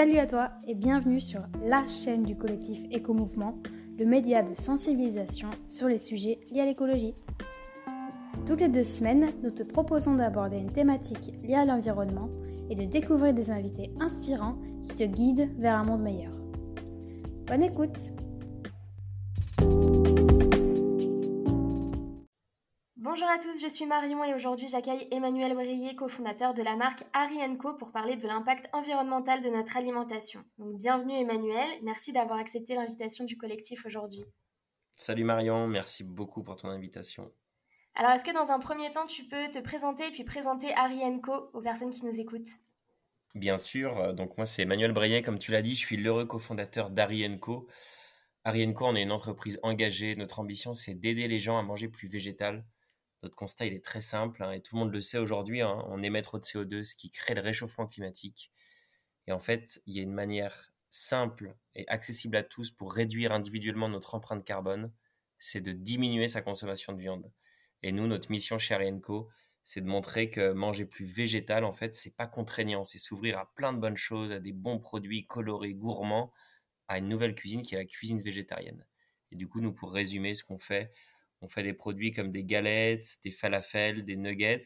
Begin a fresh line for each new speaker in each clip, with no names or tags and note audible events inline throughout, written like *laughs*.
Salut à toi et bienvenue sur la chaîne du collectif Éco-Mouvement, le média de sensibilisation sur les sujets liés à l'écologie. Toutes les deux semaines, nous te proposons d'aborder une thématique liée à l'environnement et de découvrir des invités inspirants qui te guident vers un monde meilleur. Bonne écoute
Bonjour à tous, je suis Marion et aujourd'hui j'accueille Emmanuel Brillet, cofondateur de la marque Harry Co pour parler de l'impact environnemental de notre alimentation. Donc bienvenue Emmanuel, merci d'avoir accepté l'invitation du collectif aujourd'hui.
Salut Marion, merci beaucoup pour ton invitation.
Alors est-ce que dans un premier temps tu peux te présenter et puis présenter Harry Co aux personnes qui nous écoutent?
Bien sûr, euh, donc moi c'est Emmanuel Brillet, comme tu l'as dit, je suis l'heureux cofondateur d'Harry Co. Harry Co, on est une entreprise engagée, notre ambition c'est d'aider les gens à manger plus végétal notre constat, il est très simple, hein, et tout le monde le sait aujourd'hui, hein, on émet trop de CO2, ce qui crée le réchauffement climatique. Et en fait, il y a une manière simple et accessible à tous pour réduire individuellement notre empreinte carbone, c'est de diminuer sa consommation de viande. Et nous, notre mission chez Arienco, c'est de montrer que manger plus végétal, en fait, c'est pas contraignant, c'est s'ouvrir à plein de bonnes choses, à des bons produits colorés, gourmands, à une nouvelle cuisine qui est la cuisine végétarienne. Et du coup, nous, pour résumer ce qu'on fait, on fait des produits comme des galettes, des falafels, des nuggets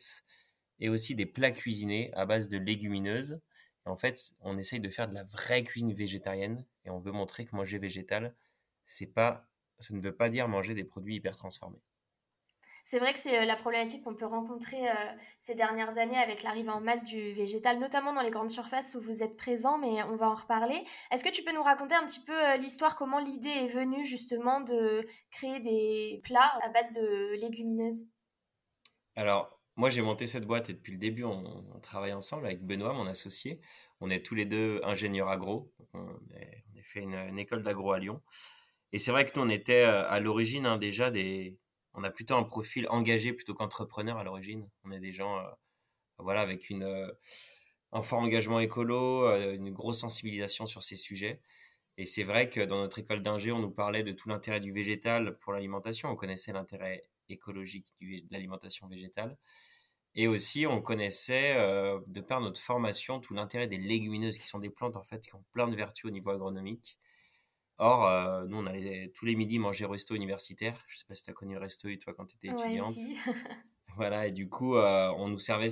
et aussi des plats cuisinés à base de légumineuses. Et en fait, on essaye de faire de la vraie cuisine végétarienne et on veut montrer que manger végétal, c'est pas, ça ne veut pas dire manger des produits hyper transformés.
C'est vrai que c'est euh, la problématique qu'on peut rencontrer euh, ces dernières années avec l'arrivée en masse du végétal, notamment dans les grandes surfaces où vous êtes présent, mais on va en reparler. Est-ce que tu peux nous raconter un petit peu euh, l'histoire, comment l'idée est venue justement de créer des plats à base de légumineuses?
Alors, moi j'ai monté cette boîte et depuis le début on, travaille ensemble avec Benoît, mon associé. On est tous les deux ingénieurs agro. On, a fait une, école d'agro à Lyon. Et c'est vrai que nous on était à l'origine hein, déjà des on a plutôt un profil engagé plutôt qu'entrepreneur à l'origine. On est des gens euh, voilà, avec euh, un fort engagement écolo, euh, une grosse sensibilisation sur ces sujets. Et c'est vrai que dans notre école d'ingé, on nous parlait de tout l'intérêt du végétal pour l'alimentation. On connaissait l'intérêt écologique de l'alimentation végétale. Et aussi, on connaissait, de par notre formation, tout l'intérêt des légumineuses, qui sont des plantes en fait qui ont plein de vertus au niveau agronomique Or, euh, nous, on allait tous les midis manger au resto universitaire. Je sais pas si tu as connu le resto, toi, quand tu étais étudiante. *laughs* voilà, et du coup, euh, on nous servait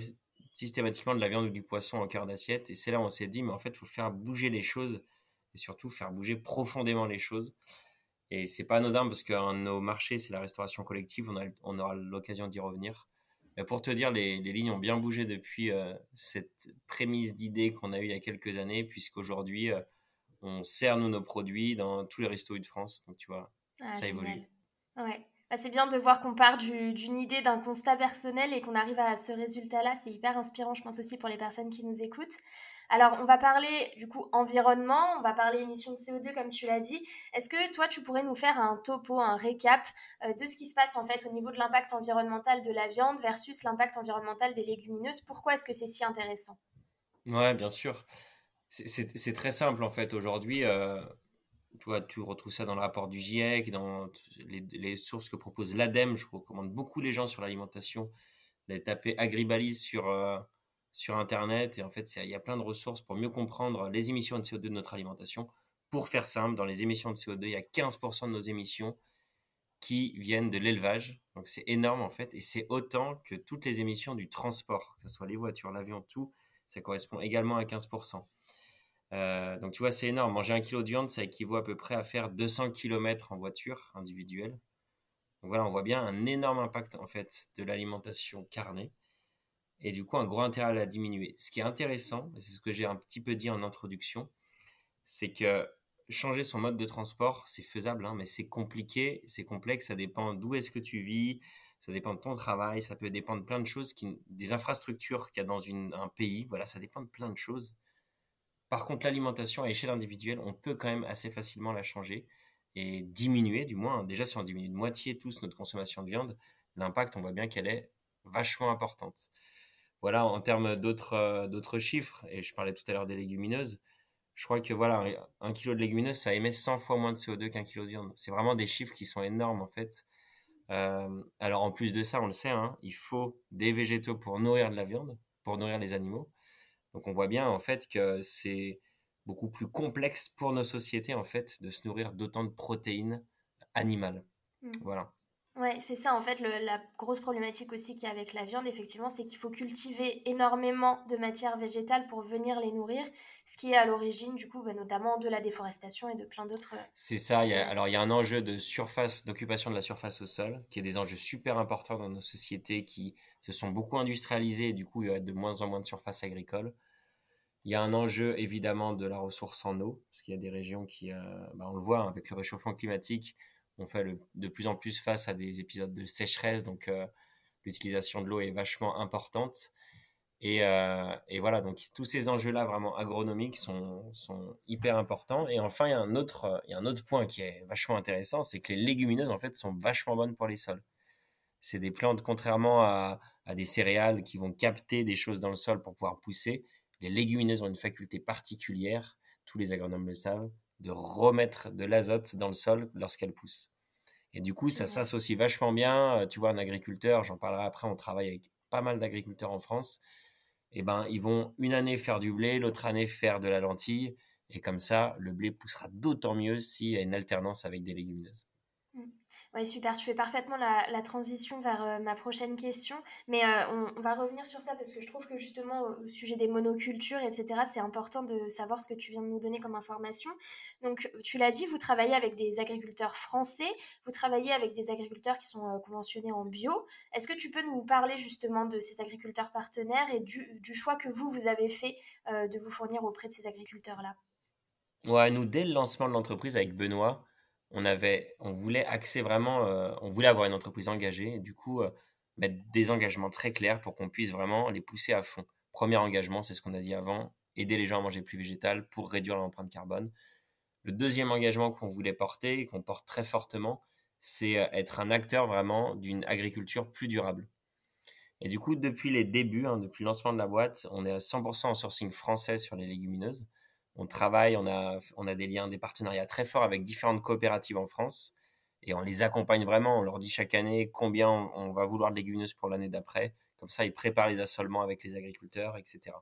systématiquement de la viande ou du poisson en cœur d'assiette. Et c'est là où on s'est dit, mais en fait, il faut faire bouger les choses et surtout faire bouger profondément les choses. Et c'est pas anodin parce que nos marchés, c'est la restauration collective. On, a, on aura l'occasion d'y revenir. Mais pour te dire, les, les, lignes ont bien bougé depuis euh, cette prémisse d'idée qu'on a eue il y a quelques années, puisqu'aujourd'hui, on sert nous nos produits dans tous les restos de France. Donc tu vois,
ah, ça évolue. Ouais. Bah, c'est bien de voir qu'on part d'une idée, d'un constat personnel et qu'on arrive à ce résultat-là. C'est hyper inspirant, je pense aussi pour les personnes qui nous écoutent. Alors, on va parler du coup environnement, on va parler émissions de CO2 comme tu l'as dit. Est-ce que toi, tu pourrais nous faire un topo, un récap euh, de ce qui se passe en fait au niveau de l'impact environnemental de la viande versus l'impact environnemental des légumineuses? Pourquoi est-ce que c'est si intéressant?
Ouais, bien sûr c'est très simple en fait. Aujourd'hui, euh, tu retrouves ça dans le rapport du GIEC, dans les, sources que propose l'ADEME. Je recommande beaucoup les gens sur l'alimentation d'aller taper Agribalise sur, euh, sur Internet. Et en fait, il y a plein de ressources pour mieux comprendre les émissions de CO2 de notre alimentation. Pour faire simple, dans les émissions de CO2, il y a 15% de nos émissions qui viennent de l'élevage. Donc c'est énorme en fait. Et c'est autant que toutes les émissions du transport, que ce soit les voitures, l'avion, tout. Ça correspond également à 15%. Euh, donc tu vois, c'est énorme. Manger un kilo de viande, ça équivaut à peu près à faire 200 km en voiture individuelle. Donc voilà, on voit bien un énorme impact en fait de l'alimentation carnée et du coup un gros intérêt à la diminuer. Ce qui est intéressant, c'est ce que j'ai un petit peu dit en introduction, c'est que changer son mode de transport, c'est faisable, hein, mais c'est compliqué, c'est complexe, ça dépend d'où est-ce que tu vis, ça dépend de ton travail, ça peut dépendre de plein de choses, des infrastructures qu'il y a dans un pays, voilà, ça dépend de plein de choses. Par contre, l'alimentation à échelle individuelle, on peut quand même assez facilement la changer et diminuer, du moins, déjà si on diminue de moitié tous notre consommation de viande, l'impact, on voit bien qu'elle est vachement importante. Voilà, en termes d'autres euh, chiffres, et je parlais tout à l'heure des légumineuses, je crois que voilà, un kilo de légumineuses, ça émet 100 fois moins de CO2 qu'un kilo de viande. C'est vraiment des chiffres qui sont énormes en fait. Euh, alors en plus de ça, on le sait, hein, il faut des végétaux pour nourrir de la viande, pour nourrir les animaux. Donc on voit bien en fait que c'est beaucoup plus complexe pour nos sociétés, en fait, de se nourrir d'autant de protéines animales. Mmh. Voilà.
Ouais, c'est ça en fait la grosse problématique aussi qu'il y a avec la viande, effectivement, c'est qu'il faut cultiver énormément de matières végétales pour venir les nourrir, ce qui est à l'origine du coup bah, notamment de la déforestation et de plein d'autres.
C'est ça, alors il y a un enjeu de surface, d'occupation de la surface au sol, qui est des enjeux super importants dans nos sociétés qui se sont beaucoup industrialisées et du coup il y a de moins en moins de surface agricole. Il y a un enjeu évidemment de la ressource en eau, parce qu'il y a des régions qui, euh, bah, on le voit hein, avec le réchauffement climatique, on fait de plus en plus face à des épisodes de sécheresse, donc euh, l'utilisation de l'eau est vachement importante. Euh, et, voilà, donc tous ces enjeux-là vraiment agronomiques sont, hyper importants. Et enfin, il y, a un autre, il y a un autre point qui est vachement intéressant, c'est que les légumineuses, en fait, sont vachement bonnes pour les sols. C'est des plantes, contrairement à, à, des céréales qui vont capter des choses dans le sol pour pouvoir pousser, les légumineuses ont une faculté particulière, tous les agronomes le savent, de remettre de l'azote dans le sol lorsqu'elle pousse. Et du coup, ça s'associe vachement bien. Euh, tu vois, un agriculteur, j'en parlerai après, on travaille avec pas mal d'agriculteurs en France. Eh ben, ils vont une année faire du blé, l'autre année faire de la lentille. Et comme ça, le blé poussera d'autant mieux s'il y a une alternance avec des légumineuses.
Oui, super. Tu fais parfaitement la, transition vers euh, ma prochaine question. Mais euh, on, va revenir sur ça parce que je trouve que justement, au, sujet des monocultures, etc., c'est important de savoir ce que tu viens de nous donner comme information. Donc, tu l'as dit, vous travaillez avec des agriculteurs français, vous travaillez avec des agriculteurs qui sont euh, conventionnés en bio. Est-ce que tu peux nous parler justement de ces agriculteurs partenaires et du, du choix que vous, vous avez fait de vous fournir auprès de ces agriculteurs-là?
Ouais, nous, dès le lancement de l'entreprise avec Benoît, on voulait axer vraiment, euh, on voulait avoir une entreprise engagée, et du coup, euh, mettre des engagements très clairs pour qu'on puisse vraiment les pousser à fond. Premier engagement, c'est ce qu'on a dit avant, aider les gens à manger plus végétal pour réduire l'empreinte carbone. Le deuxième engagement qu'on voulait porter et qu'on porte très fortement, c'est euh, être un acteur vraiment d'une agriculture plus durable. Et du coup, depuis les débuts, hein, depuis le lancement de la boîte, on est à 100% en sourcing français sur les légumineuses on travaille, on a, on a des liens, des partenariats très forts avec différentes coopératives en France et on les accompagne vraiment. On leur dit chaque année combien on, va vouloir de légumineuses pour l'année d'après. Comme ça, ils préparent les assolements avec les agriculteurs, etc.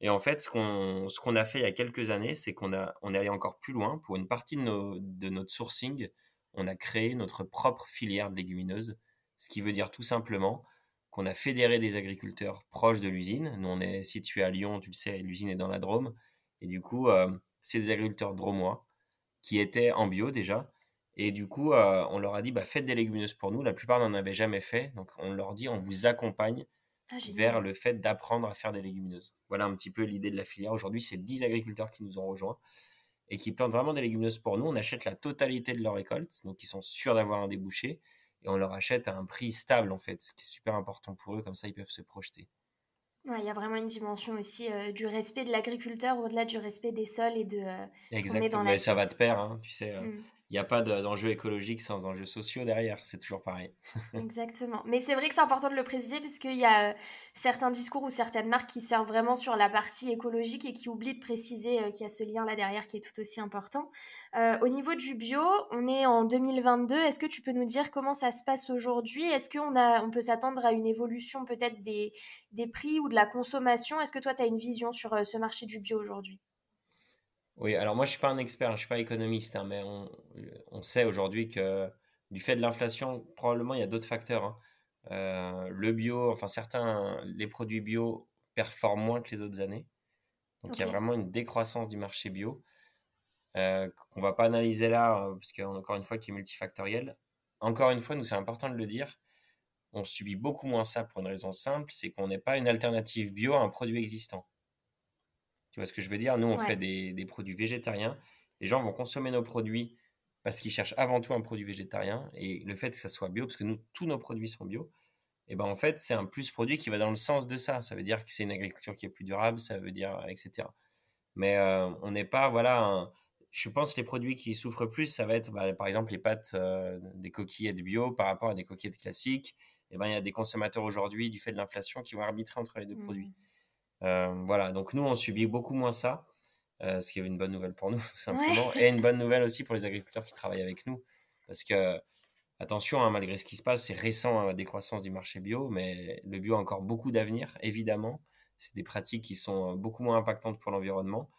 Et en fait, ce qu'on, a fait il y a quelques années, c'est qu'on on est allé encore plus loin. Pour une partie de, de notre sourcing, on a créé notre propre filière de légumineuses, ce qui veut dire tout simplement qu'on a fédéré des agriculteurs proches de l'usine. Nous, on est situé à Lyon, tu le sais, l'usine est dans la Drôme. Et du coup, euh, c'est des agriculteurs dromois qui étaient en bio déjà. Et du coup, euh, on leur a dit, bah, faites des légumineuses pour nous. La plupart n'en avaient jamais fait. Donc, on leur dit, on vous accompagne ah, vers le fait d'apprendre à faire des légumineuses. Voilà un petit peu l'idée de la filière. Aujourd'hui, c'est 10 agriculteurs qui nous ont rejoints et qui plantent vraiment des légumineuses pour nous. On achète la totalité de leur récolte, donc ils sont sûrs d'avoir un débouché, et on leur achète à un prix stable, en fait, ce qui est super important pour eux, comme ça ils peuvent se projeter.
Il y a vraiment une dimension aussi euh, du respect de l'agriculteur au-delà du respect des sols et de euh, ce qu'on dans la
Ça va de pair, hein, tu sais. Euh, mmh. Il n'y a pas d'enjeux écologiques sans enjeux sociaux derrière, c'est toujours pareil. *laughs*
Exactement. Mais c'est vrai que c'est important de le préciser parce qu'il y a certains discours ou certaines marques qui servent vraiment sur la partie écologique et qui oublient de préciser qu'il y a ce lien-là derrière qui est tout aussi important. Euh, au niveau du bio, on est en 2022. Est-ce que tu peux nous dire comment ça se passe aujourd'hui? Est-ce qu'on on peut s'attendre à une évolution peut-être des, prix ou de la consommation? Est-ce que toi, tu as une vision sur euh, ce marché du bio aujourd'hui?
Oui, alors moi, je ne suis pas un expert, je ne suis pas économiste, hein, mais on, sait aujourd'hui que du fait de l'inflation, probablement, il y a d'autres facteurs. Hein. Euh, le bio, enfin certains, les produits bio performent moins que les autres années. Donc il y a vraiment une décroissance du marché bio euh, qu'on va pas analyser là, parce qu'encore une fois, qui est multifactoriel. Encore une fois, nous, c'est important de le dire, on subit beaucoup moins ça pour une raison simple, c'est qu'on n'est pas une alternative bio à un produit existant. Tu vois ce que je veux dire? Nous, on fait des, des, produits végétariens. Les gens vont consommer nos produits parce qu'ils cherchent avant tout un produit végétarien. Et le fait que ça soit bio, parce que nous, tous nos produits sont bio, et ben en fait, c'est un plus produit qui va dans le sens de ça. Ça veut dire que c'est une agriculture qui est plus durable, ça veut dire, etc. Mais euh, on n'est pas, voilà, un, je pense que les produits qui souffrent plus, ça va être bah, par exemple les pâtes euh, des coquillettes bio par rapport à des coquillettes classiques. Et eh ben, il y a des consommateurs aujourd'hui, du fait de l'inflation, qui vont arbitrer entre les deux produits. Mmh. Euh, voilà, donc nous, on subit beaucoup moins ça, euh, ce qui est une bonne nouvelle pour nous, *laughs* tout simplement, et une bonne nouvelle aussi pour les agriculteurs qui travaillent avec nous. Parce que, attention, hein, malgré ce qui se passe, c'est récent hein, la décroissance du marché bio, mais le bio a encore beaucoup d'avenir, évidemment. C'est des pratiques qui sont beaucoup moins impactantes pour l'environnement.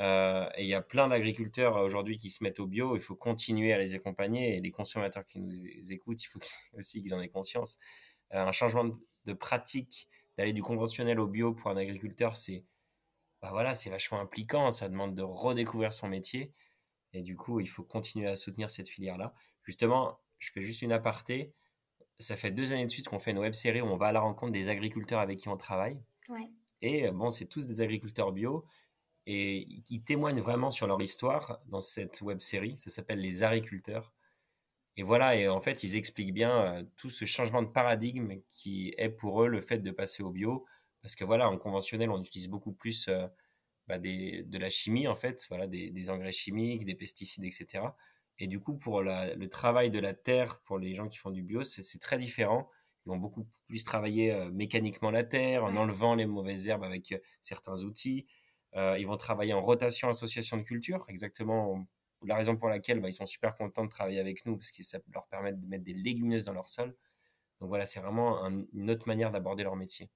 Euh, et il y a plein d'agriculteurs aujourd'hui qui se mettent au bio. Il faut continuer à les accompagner. Et les consommateurs qui nous écoutent, il faut *laughs* aussi qu'ils en aient conscience. Euh, un changement de, pratique, d'aller du conventionnel au bio pour un agriculteur, c'est bah voilà, c'est vachement impliquant. Ça demande de redécouvrir son métier. Et du coup, il faut continuer à soutenir cette filière-là. Justement, je fais juste une aparté. Ça fait deux années de suite qu'on fait une web série où on va à la rencontre des agriculteurs avec qui on travaille. Et bon, c'est tous des agriculteurs bio et qui témoignent vraiment sur leur histoire dans cette web série. Ça s'appelle Les Agriculteurs. Et voilà, et en fait, ils expliquent bien euh, tout ce changement de paradigme qui est pour eux le fait de passer au bio. Parce que voilà, en conventionnel, on utilise beaucoup plus euh, bah, de la chimie, en fait, voilà, des, engrais chimiques, des pesticides, etc. Et du coup, pour le travail de la terre, pour les gens qui font du bio, c'est très différent. Ils vont beaucoup plus travailler euh, mécaniquement la terre, en enlevant les mauvaises herbes avec certains outils. Ils vont travailler en rotation association de culture, exactement la raison pour laquelle bah, ils sont super contents de travailler avec nous, parce que ça leur permet de mettre des légumineuses dans leur sol. Donc voilà, c'est vraiment une autre manière d'aborder leur métier.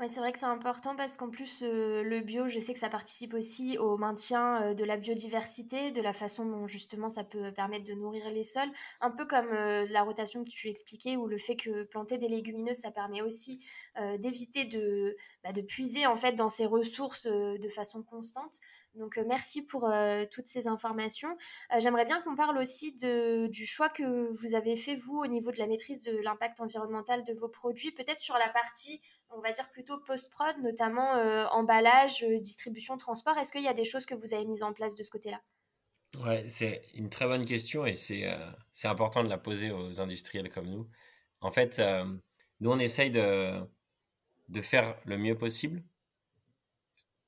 Oui, c'est vrai que c'est important parce qu'en plus, euh, le bio, je sais que ça participe aussi au maintien euh, de la biodiversité, de la façon dont justement ça peut permettre de nourrir les sols. Un peu comme euh, la rotation que tu expliquais, ou le fait que planter des légumineuses, ça permet aussi d'éviter de, bah, de puiser en fait dans ces ressources de façon constante. Donc merci pour toutes ces informations. J'aimerais bien qu'on parle aussi de, du choix que vous avez fait, vous, au niveau de la maîtrise de l'impact environnemental de vos produits, peut-être sur la partie on va dire plutôt post-prod, notamment euh, emballage, euh, distribution, transport. Est-ce qu'il y a des choses que vous avez mises en place de ce côté-là?
Ouais, c'est une très bonne question et euh, c'est important de la poser aux industriels comme nous. En fait, nous, on essaye de, de faire le mieux possible,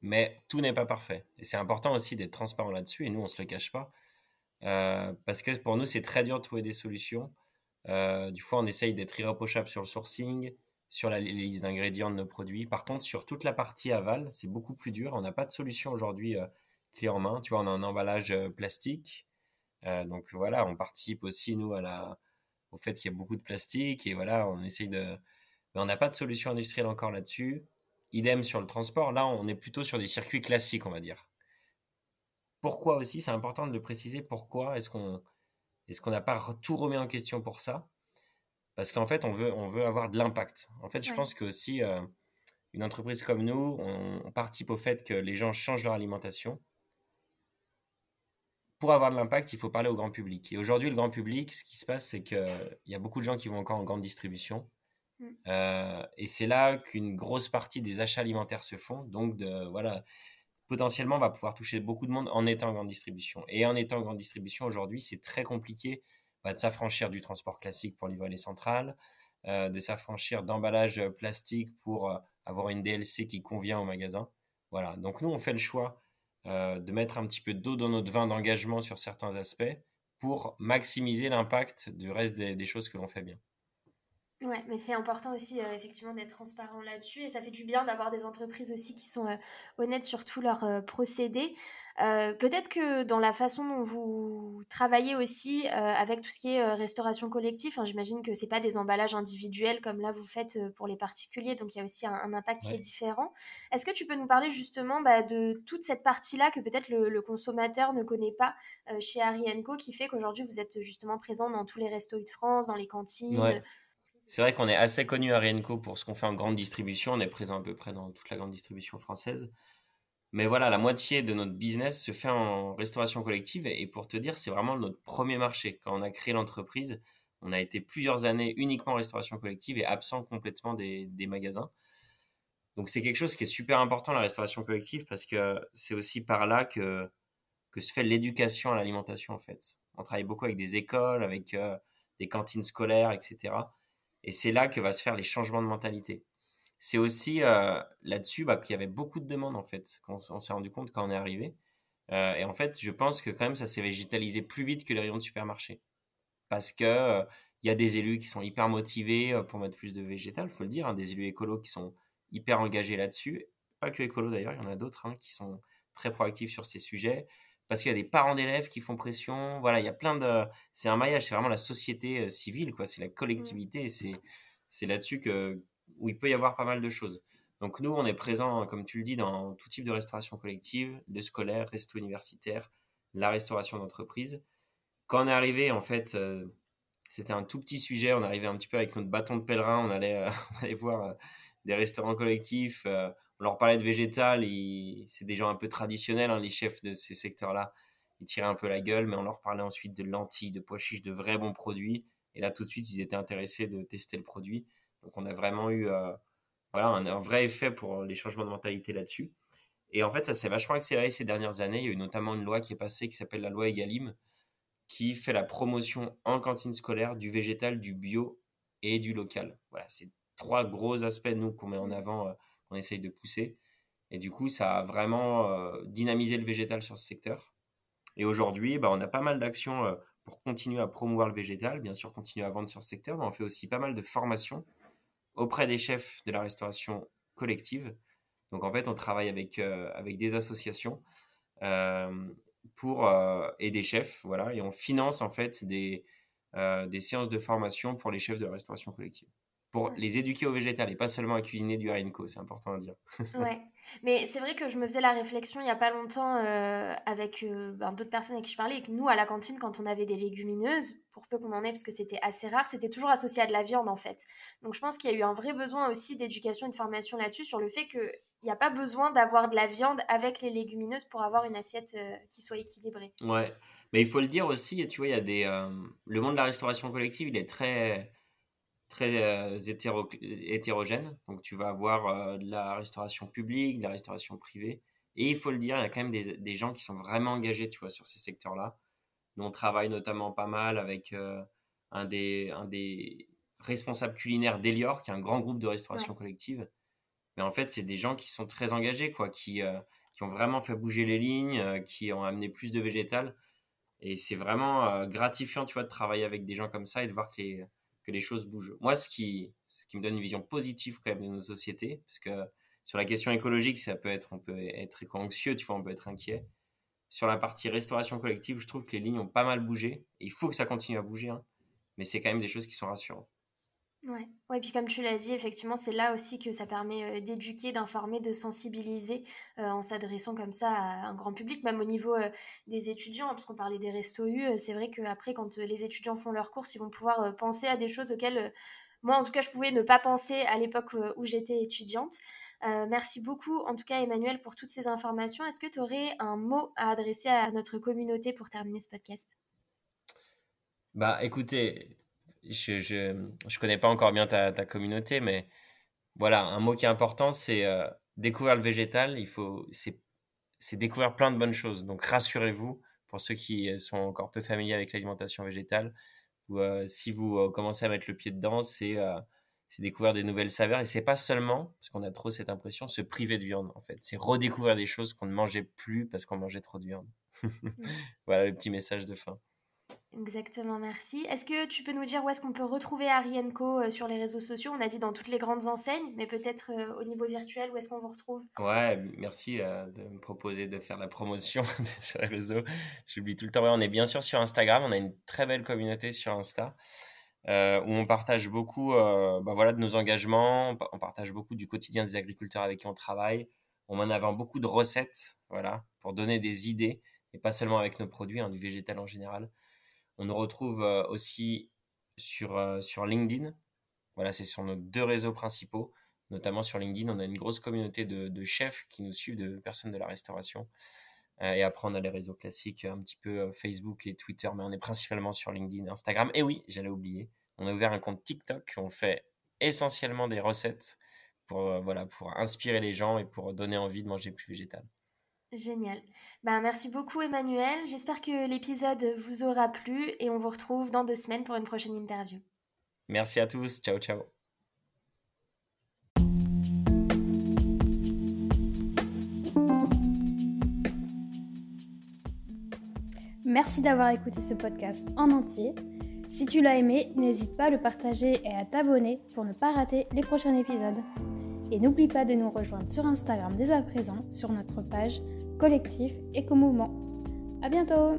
mais tout n'est pas parfait. Et c'est important aussi d'être transparent là-dessus et nous, on ne se le cache pas. parce que pour nous, c'est très dur de trouver des solutions. du coup, on essaye d'être irréprochable sur le sourcing, sur la liste d'ingrédients de nos produits. Par contre, sur toute la partie aval, c'est beaucoup plus dur. On n'a pas de solution aujourd'hui euh, clé en main. Tu vois, on a un emballage euh, plastique. Euh, donc voilà, on participe aussi, nous, au fait qu'il y a beaucoup de plastique. Et voilà, on essaye de... Mais on n'a pas de solution industrielle encore là-dessus. Idem sur le transport. Là, on est plutôt sur des circuits classiques, on va dire. Pourquoi aussi? C'est important de le préciser. Pourquoi est-ce qu'on est-ce qu'on n'a pas tout remis en question pour ça? Parce qu'en fait, on veut, on veut avoir de l'impact. En fait, je pense que aussi, euh, une entreprise comme nous, on, participe au fait que les gens changent leur alimentation. Pour avoir de l'impact, il faut parler au grand public. Et aujourd'hui, le grand public, ce qui se passe, c'est qu'il y a beaucoup de gens qui vont encore en grande distribution. Mm. Euh, et c'est là qu'une grosse partie des achats alimentaires se font. Donc, voilà, potentiellement, on va pouvoir toucher beaucoup de monde en étant en grande distribution. Et en étant en grande distribution, aujourd'hui, c'est très compliqué bah, de s'affranchir du transport classique pour livrer les centrales, euh, de s'affranchir d'emballage plastique pour euh, avoir une DLC qui convient au magasin. Voilà, donc nous on fait le choix euh, de mettre un petit peu d'eau dans notre vin d'engagement sur certains aspects pour maximiser l'impact du reste des, choses que l'on fait bien.
Ouais, mais c'est important aussi effectivement d'être transparent là-dessus et ça fait du bien d'avoir des entreprises aussi qui sont honnêtes sur tous leurs procédés. Euh, peut-être que dans la façon dont vous travaillez aussi euh, avec tout ce qui est euh, restauration collective, hein, j'imagine que c'est pas des emballages individuels comme là vous faites pour les particuliers, donc il y a aussi un, impact qui est différent. Est-ce que tu peux nous parler justement bah, de toute cette partie-là que peut-être le, consommateur ne connaît pas chez Harry Co, qui fait qu'aujourd'hui vous êtes justement présent dans tous les restos de France, dans les cantines
C'est vrai qu'on est assez connu à Rienco pour ce qu'on fait en grande distribution. On est présent à peu près dans toute la grande distribution française. Mais voilà, la moitié de notre business se fait en restauration collective. Et pour te dire, c'est vraiment notre premier marché. Quand on a créé l'entreprise, on a été plusieurs années uniquement en restauration collective et absent complètement des, magasins. Donc c'est quelque chose qui est super important, la restauration collective, parce que c'est aussi par là que, se fait l'éducation à l'alimentation, en fait. On travaille beaucoup avec des écoles, avec euh, des cantines scolaires, etc. Et c'est là que va se faire les changements de mentalité c'est aussi euh, là-dessus bah, qu'il y avait beaucoup de demandes en fait, on, s'est rendu compte quand on est arrivé. Euh, et en fait, je pense que quand même ça s'est végétalisé plus vite que les rayons de supermarché. Parce que euh, il y a des élus qui sont hyper motivés pour mettre plus de végétal, faut le dire, hein, des élus écolos qui sont hyper engagés là-dessus. Pas que écolos d'ailleurs, il y en a d'autres hein, qui sont très proactifs sur ces sujets. Parce qu'il y a des parents d'élèves qui font pression. Voilà, il y a plein de. C'est un maillage, c'est vraiment la société civile, quoi. C'est la mmh. collectivité. C'est, c'est là-dessus que, où il peut y avoir pas mal de choses. Donc nous, on est présent, comme tu le dis, dans tout type de restauration collective, de scolaire, resto universitaire, la restauration d'entreprise. Quand on est arrivé, en fait, euh, c'était un tout petit sujet. On arrivait un petit peu avec notre bâton de pèlerin. On allait, euh, *laughs* on allait voir euh, des restaurants collectifs. On leur parlait de végétal. C'est des gens un peu traditionnels, hein, les chefs de ces secteurs-là. Ils tiraient un peu la gueule, mais on leur parlait ensuite de lentilles, de pois chiches, de vrais bons produits. Et là, tout de suite, ils étaient intéressés de tester le produit. Donc, on a vraiment eu voilà, un, vrai effet pour les changements de mentalité là-dessus. Et en fait, ça s'est vachement accéléré ces dernières années. Il y a eu notamment une loi qui est passée qui s'appelle la loi Egalim, qui fait la promotion en cantine scolaire du végétal, du bio et du local. Voilà, c'est trois gros aspects, nous, qu'on met en avant, euh, qu'on essaye de pousser. Et du coup, ça a vraiment euh, dynamisé le végétal sur ce secteur. Et aujourd'hui, bah, on a pas mal d'actions euh, pour continuer à promouvoir le végétal, bien sûr, continuer à vendre sur ce secteur, mais on fait aussi pas mal de formations auprès des chefs de la restauration collective. Donc en fait, on travaille avec, euh, des associations pour, et des chefs, voilà, et on finance en fait des, des séances de formation pour les chefs de la restauration collective pour les éduquer au végétal et pas seulement à cuisiner du haricot, c'est important à dire. *laughs*
ouais, mais c'est vrai que je me faisais la réflexion il n'y a pas longtemps euh, avec euh, ben, d'autres personnes avec qui je parlais, et que nous à la cantine, quand on avait des légumineuses, pour peu qu'on en ait, parce que c'était assez rare, c'était toujours associé à de la viande en fait. Donc je pense qu'il y a eu un vrai besoin aussi d'éducation et de formation là-dessus sur le fait qu'il n'y a pas besoin d'avoir de la viande avec les légumineuses pour avoir une assiette euh, qui soit équilibrée.
Ouais, mais il faut le dire aussi, tu vois, il y a des. le monde de la restauration collective, il est très très euh, hétérogène. Donc tu vas avoir euh, de la restauration publique, de la restauration privée. Et il faut le dire, il y a quand même des, des gens qui sont vraiment engagés, tu vois, sur ces secteurs-là. Nous, on travaille notamment pas mal avec euh, un, des, un des responsables culinaires d'Elior, qui est un grand groupe de restauration collective. Mais en fait, c'est des gens qui sont très engagés, quoi, qui, qui ont vraiment fait bouger les lignes, qui ont amené plus de végétal. Et c'est vraiment gratifiant, tu vois, de travailler avec des gens comme ça et de voir que les, que les choses bougent. Moi, ce qui, ce qui me donne une vision positive quand même de nos sociétés, parce que sur la question écologique, ça peut être, on peut être anxieux, tu vois, on peut être inquiet. Sur la partie restauration collective, je trouve que les lignes ont pas mal bougé. Il faut que ça continue à bouger, hein. mais c'est quand même des choses qui sont rassurantes.
Ouais. ouais, puis comme tu l'as dit, effectivement, c'est là aussi que ça permet euh, d'éduquer, d'informer, de sensibiliser euh, en s'adressant comme ça à un grand public, même au niveau euh, des étudiants, parce qu'on parlait des restos U. c'est vrai qu'après, quand les étudiants font leurs courses, ils vont pouvoir penser à des choses auxquelles moi, en tout cas, je pouvais ne pas penser à l'époque où j'étais étudiante. merci beaucoup, en tout cas, Emmanuel, pour toutes ces informations. Est-ce que tu aurais un mot à adresser à notre communauté pour terminer ce podcast?
Bah, écoutez, je, je, connais pas encore bien ta, ta, communauté, mais voilà, un mot qui est important, c'est euh, découvrir le végétal. Il faut, c'est, c'est découvrir plein de bonnes choses. Donc rassurez-vous, pour ceux qui sont encore peu familiers avec l'alimentation végétale, ou euh, si vous euh, commencez à mettre le pied dedans, c'est c'est découvrir des nouvelles saveurs et c'est pas seulement parce qu'on a trop cette impression se priver de viande en fait c'est redécouvrir des choses qu'on ne mangeait plus parce qu'on mangeait trop de viande *laughs* voilà le petit message de fin
Exactement, merci. Est-ce que tu peux nous dire où est-ce qu'on peut retrouver Arienco euh, sur les réseaux sociaux? On a dit dans toutes les grandes enseignes, mais peut-être euh, au niveau virtuel, où est-ce qu'on vous retrouve?
Ouais, merci euh, de me proposer de faire la promotion *laughs* sur les réseaux. J'oublie tout le temps. on est bien sûr sur Instagram, on a une très belle communauté sur Insta. où on partage beaucoup bah voilà, de nos engagements, on partage beaucoup du quotidien des agriculteurs avec qui on travaille. On en avant beaucoup de recettes voilà, pour donner des idées, et pas seulement avec nos produits, hein, du végétal en général. On nous retrouve euh, aussi sur, euh, sur LinkedIn. Voilà, c'est sur nos deux réseaux principaux. Notamment sur LinkedIn, on a une grosse communauté de, chefs qui nous suivent, de personnes de la restauration. Euh, et après, on a les réseaux classiques, un petit peu Facebook et Twitter, mais on est principalement sur LinkedIn Instagram. Et oui, j'allais oublier, on a ouvert un compte TikTok. On fait essentiellement des recettes pour, pour inspirer les gens et pour donner envie de manger plus végétal.
Génial. Ben, merci beaucoup Emmanuel. J'espère que l'épisode vous aura plu et on vous retrouve dans deux semaines pour une prochaine interview.
Merci à tous. Ciao, ciao.
Merci d'avoir écouté ce podcast en entier. Si tu l'as aimé, n'hésite pas à le partager et à t'abonner pour ne pas rater les prochains épisodes. Et n'oublie pas de nous rejoindre sur Instagram dès à présent sur notre page collectif Éco-Mouvement. À bientôt